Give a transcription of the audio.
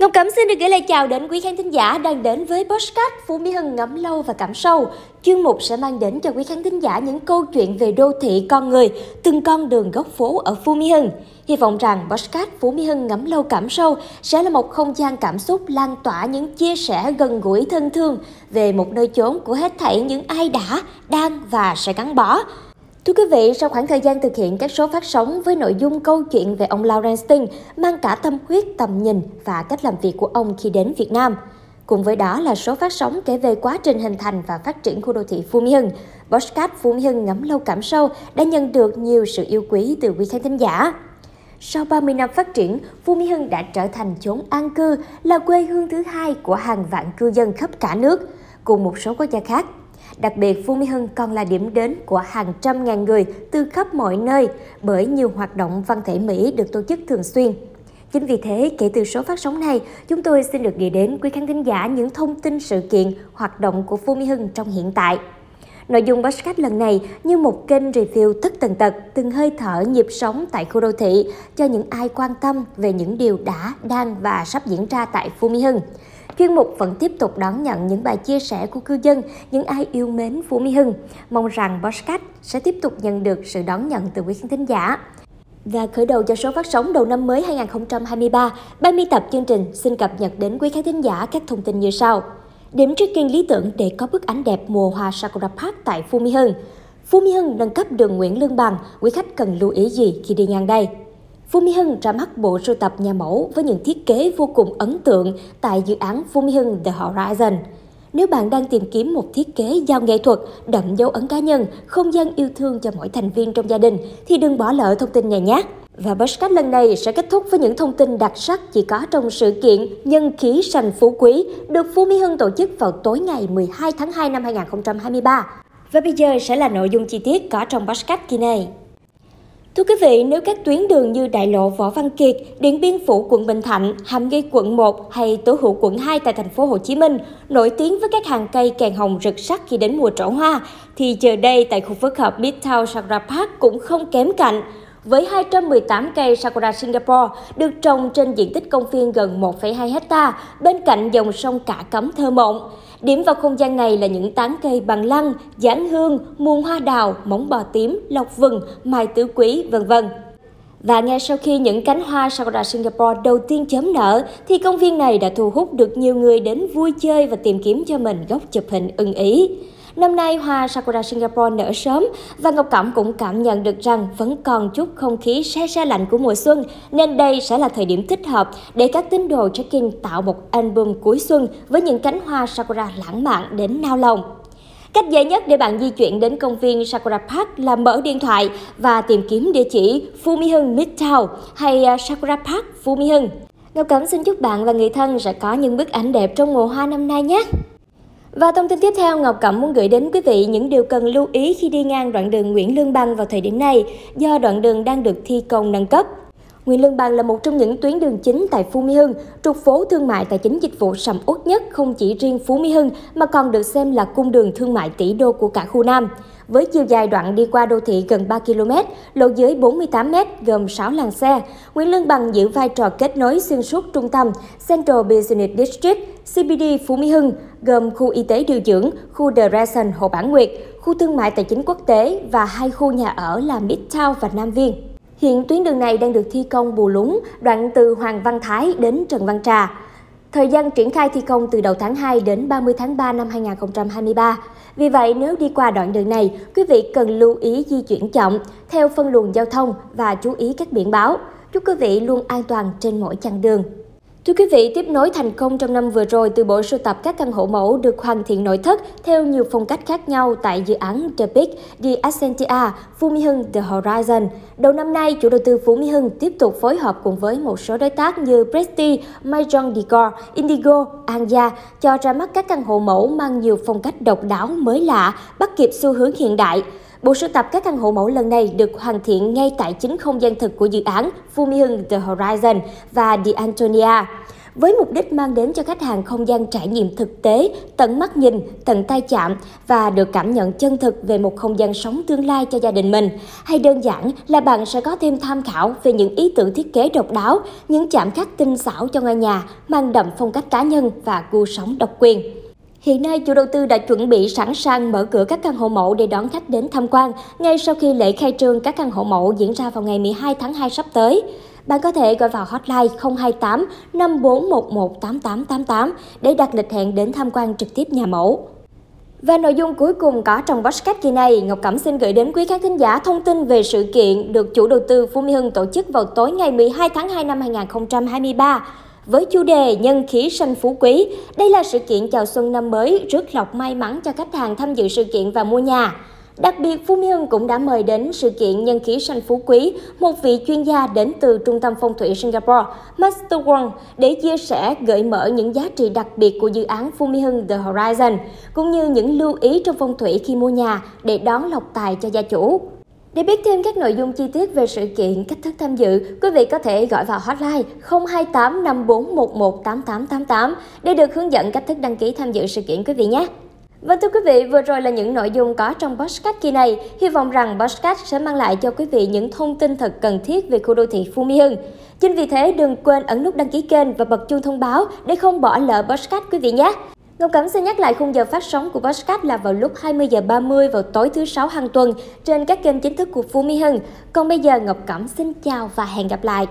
Ngọc Cẩm xin được gửi lời chào đến quý khán thính giả đang đến với Postcard Phú Mỹ Hưng ngắm lâu và cảm sâu. Chuyên mục sẽ mang đến cho quý khán thính giả những câu chuyện về đô thị con người, từng con đường góc phố ở Phú Mỹ Hưng. Hy vọng rằng Postcard Phú Mỹ Hưng ngắm lâu cảm sâu sẽ là một không gian cảm xúc lan tỏa những chia sẻ gần gũi thân thương về một nơi chốn của hết thảy những ai đã, đang và sẽ gắn bó. Thưa quý vị, sau khoảng thời gian thực hiện các số phát sóng với nội dung câu chuyện về ông Laurenstein mang cả tâm huyết, tầm nhìn và cách làm việc của ông khi đến Việt Nam. Cùng với đó là số phát sóng kể về quá trình hình thành và phát triển khu đô thị Phú Mỹ Hưng. Postcard Phú Mỹ Hưng ngắm lâu cảm sâu đã nhận được nhiều sự yêu quý từ quý khán thính giả. Sau 30 năm phát triển, Phú Mỹ Hưng đã trở thành chốn an cư, là quê hương thứ hai của hàng vạn cư dân khắp cả nước, cùng một số quốc gia khác. Đặc biệt, Phú Mỹ Hưng còn là điểm đến của hàng trăm ngàn người từ khắp mọi nơi bởi nhiều hoạt động văn thể Mỹ được tổ chức thường xuyên. Chính vì thế, kể từ số phát sóng này, chúng tôi xin được gửi đến quý khán thính giả những thông tin sự kiện, hoạt động của Phú Mỹ Hưng trong hiện tại. Nội dung podcast lần này như một kênh review tất tần tật, từng hơi thở nhịp sống tại khu đô thị cho những ai quan tâm về những điều đã, đang và sắp diễn ra tại Phú Mỹ Hưng. Chuyên mục vẫn tiếp tục đón nhận những bài chia sẻ của cư dân, những ai yêu mến Phú Mỹ Hưng. Mong rằng podcast sẽ tiếp tục nhận được sự đón nhận từ quý khán thính giả. Và khởi đầu cho số phát sóng đầu năm mới 2023, ban biên tập chương trình xin cập nhật đến quý khán thính giả các thông tin như sau. Điểm trekking lý tưởng để có bức ảnh đẹp mùa hoa Sakura Park tại Phú Mỹ Hưng. Phú Mỹ Hưng nâng cấp đường Nguyễn Lương Bằng, quý khách cần lưu ý gì khi đi ngang đây? Phu Mỹ Hưng ra mắt bộ sưu tập nhà mẫu với những thiết kế vô cùng ấn tượng tại dự án Phu Mỹ Hưng The Horizon. Nếu bạn đang tìm kiếm một thiết kế giao nghệ thuật, đậm dấu ấn cá nhân, không gian yêu thương cho mỗi thành viên trong gia đình, thì đừng bỏ lỡ thông tin này nhé. Và podcast lần này sẽ kết thúc với những thông tin đặc sắc chỉ có trong sự kiện Nhân khí sành phú quý được Phú Mỹ Hưng tổ chức vào tối ngày 12 tháng 2 năm 2023. Và bây giờ sẽ là nội dung chi tiết có trong podcast kỳ này. Thưa quý vị, nếu các tuyến đường như Đại lộ Võ Văn Kiệt, Điện Biên Phủ quận Bình Thạnh, Hàm Nghi quận 1 hay Tố Hữu quận 2 tại thành phố Hồ Chí Minh nổi tiếng với các hàng cây kèn hồng rực sắc khi đến mùa trổ hoa, thì giờ đây tại khu phức hợp Midtown Sakura Park cũng không kém cạnh. Với 218 cây Sakura Singapore được trồng trên diện tích công viên gần 1,2 hecta bên cạnh dòng sông Cả Cấm thơ mộng. Điểm vào không gian này là những tán cây bằng lăng, giảng hương, muôn hoa đào, móng bò tím, lộc vừng, mai tứ quý, vân vân. Và ngay sau khi những cánh hoa Sakura Singapore đầu tiên chớm nở, thì công viên này đã thu hút được nhiều người đến vui chơi và tìm kiếm cho mình góc chụp hình ưng ý. Năm nay, hoa Sakura Singapore nở sớm và Ngọc Cẩm cũng cảm nhận được rằng vẫn còn chút không khí se se lạnh của mùa xuân, nên đây sẽ là thời điểm thích hợp để các tín đồ trekking tạo một album cuối xuân với những cánh hoa Sakura lãng mạn đến nao lòng. Cách dễ nhất để bạn di chuyển đến công viên Sakura Park là mở điện thoại và tìm kiếm địa chỉ Fumihun Midtown hay à, Sakura Park Fumihun. Ngọc Cẩm xin chúc bạn và người thân sẽ có những bức ảnh đẹp trong mùa hoa năm nay nhé! Và thông tin tiếp theo, Ngọc Cẩm muốn gửi đến quý vị những điều cần lưu ý khi đi ngang đoạn đường Nguyễn Lương Bằng vào thời điểm này, do đoạn đường đang được thi công nâng cấp. Nguyễn Lương Bằng là một trong những tuyến đường chính tại Phú Mỹ Hưng, trục phố thương mại tài chính dịch vụ sầm uất nhất không chỉ riêng Phú Mỹ Hưng mà còn được xem là cung đường thương mại tỷ đô của cả khu Nam. Với chiều dài đoạn đi qua đô thị gần 3 km, lộ dưới 48 m gồm 6 làn xe, Nguyễn Lương Bằng giữ vai trò kết nối xuyên suốt trung tâm Central Business District, CBD Phú Mỹ Hưng, gồm khu y tế điều dưỡng, khu The Reson Hồ Bản Nguyệt, khu thương mại tài chính quốc tế và hai khu nhà ở là Midtown và Nam Viên. Hiện tuyến đường này đang được thi công bù lúng, đoạn từ Hoàng Văn Thái đến Trần Văn Trà. Thời gian triển khai thi công từ đầu tháng 2 đến 30 tháng 3 năm 2023. Vì vậy, nếu đi qua đoạn đường này, quý vị cần lưu ý di chuyển chậm, theo phân luồng giao thông và chú ý các biển báo. Chúc quý vị luôn an toàn trên mỗi chặng đường. Thưa quý vị, tiếp nối thành công trong năm vừa rồi từ bộ sưu tập các căn hộ mẫu được hoàn thiện nội thất theo nhiều phong cách khác nhau tại dự án The Peak, The Ascentia, Phú Mỹ Hưng The Horizon. Đầu năm nay, chủ đầu tư Phú Mỹ Hưng tiếp tục phối hợp cùng với một số đối tác như Presti, Maison Decor, Indigo, Anja cho ra mắt các căn hộ mẫu mang nhiều phong cách độc đáo mới lạ, bắt kịp xu hướng hiện đại. Bộ sưu tập các căn hộ mẫu lần này được hoàn thiện ngay tại chính không gian thực của dự án Phú Hưng The Horizon và The Antonia. với mục đích mang đến cho khách hàng không gian trải nghiệm thực tế, tận mắt nhìn, tận tay chạm và được cảm nhận chân thực về một không gian sống tương lai cho gia đình mình. Hay đơn giản là bạn sẽ có thêm tham khảo về những ý tưởng thiết kế độc đáo, những chạm khắc tinh xảo cho ngôi nhà, mang đậm phong cách cá nhân và gu sống độc quyền. Hiện nay, chủ đầu tư đã chuẩn bị sẵn sàng mở cửa các căn hộ mẫu để đón khách đến tham quan ngay sau khi lễ khai trương các căn hộ mẫu diễn ra vào ngày 12 tháng 2 sắp tới. Bạn có thể gọi vào hotline 028 5411 8888 để đặt lịch hẹn đến tham quan trực tiếp nhà mẫu. Và nội dung cuối cùng có trong podcast kỳ này, Ngọc Cẩm xin gửi đến quý khán thính giả thông tin về sự kiện được chủ đầu tư Phú Mỹ Hưng tổ chức vào tối ngày 12 tháng 2 năm 2023 với chủ đề Nhân khí sanh phú quý. Đây là sự kiện chào xuân năm mới rước lọc may mắn cho khách hàng tham dự sự kiện và mua nhà. Đặc biệt, Phú Mỹ Hưng cũng đã mời đến sự kiện Nhân khí sanh phú quý một vị chuyên gia đến từ Trung tâm Phong thủy Singapore, Master Wong, để chia sẻ gợi mở những giá trị đặc biệt của dự án Phú Mỹ Hưng The Horizon, cũng như những lưu ý trong phong thủy khi mua nhà để đón lộc tài cho gia chủ. Để biết thêm các nội dung chi tiết về sự kiện, cách thức tham dự, quý vị có thể gọi vào hotline 028 5411 8888 để được hướng dẫn cách thức đăng ký tham dự sự kiện quý vị nhé. Vâng thưa quý vị, vừa rồi là những nội dung có trong podcast kỳ này. Hy vọng rằng podcast sẽ mang lại cho quý vị những thông tin thật cần thiết về khu đô thị Phú Mỹ Hưng. Chính vì thế đừng quên ấn nút đăng ký kênh và bật chuông thông báo để không bỏ lỡ podcast quý vị nhé. Ngọc Cẩm xin nhắc lại khung giờ phát sóng của podcast là vào lúc 20 giờ 30 vào tối thứ sáu hàng tuần trên các kênh chính thức của Phú Mỹ Hưng. Còn bây giờ Ngọc Cẩm xin chào và hẹn gặp lại.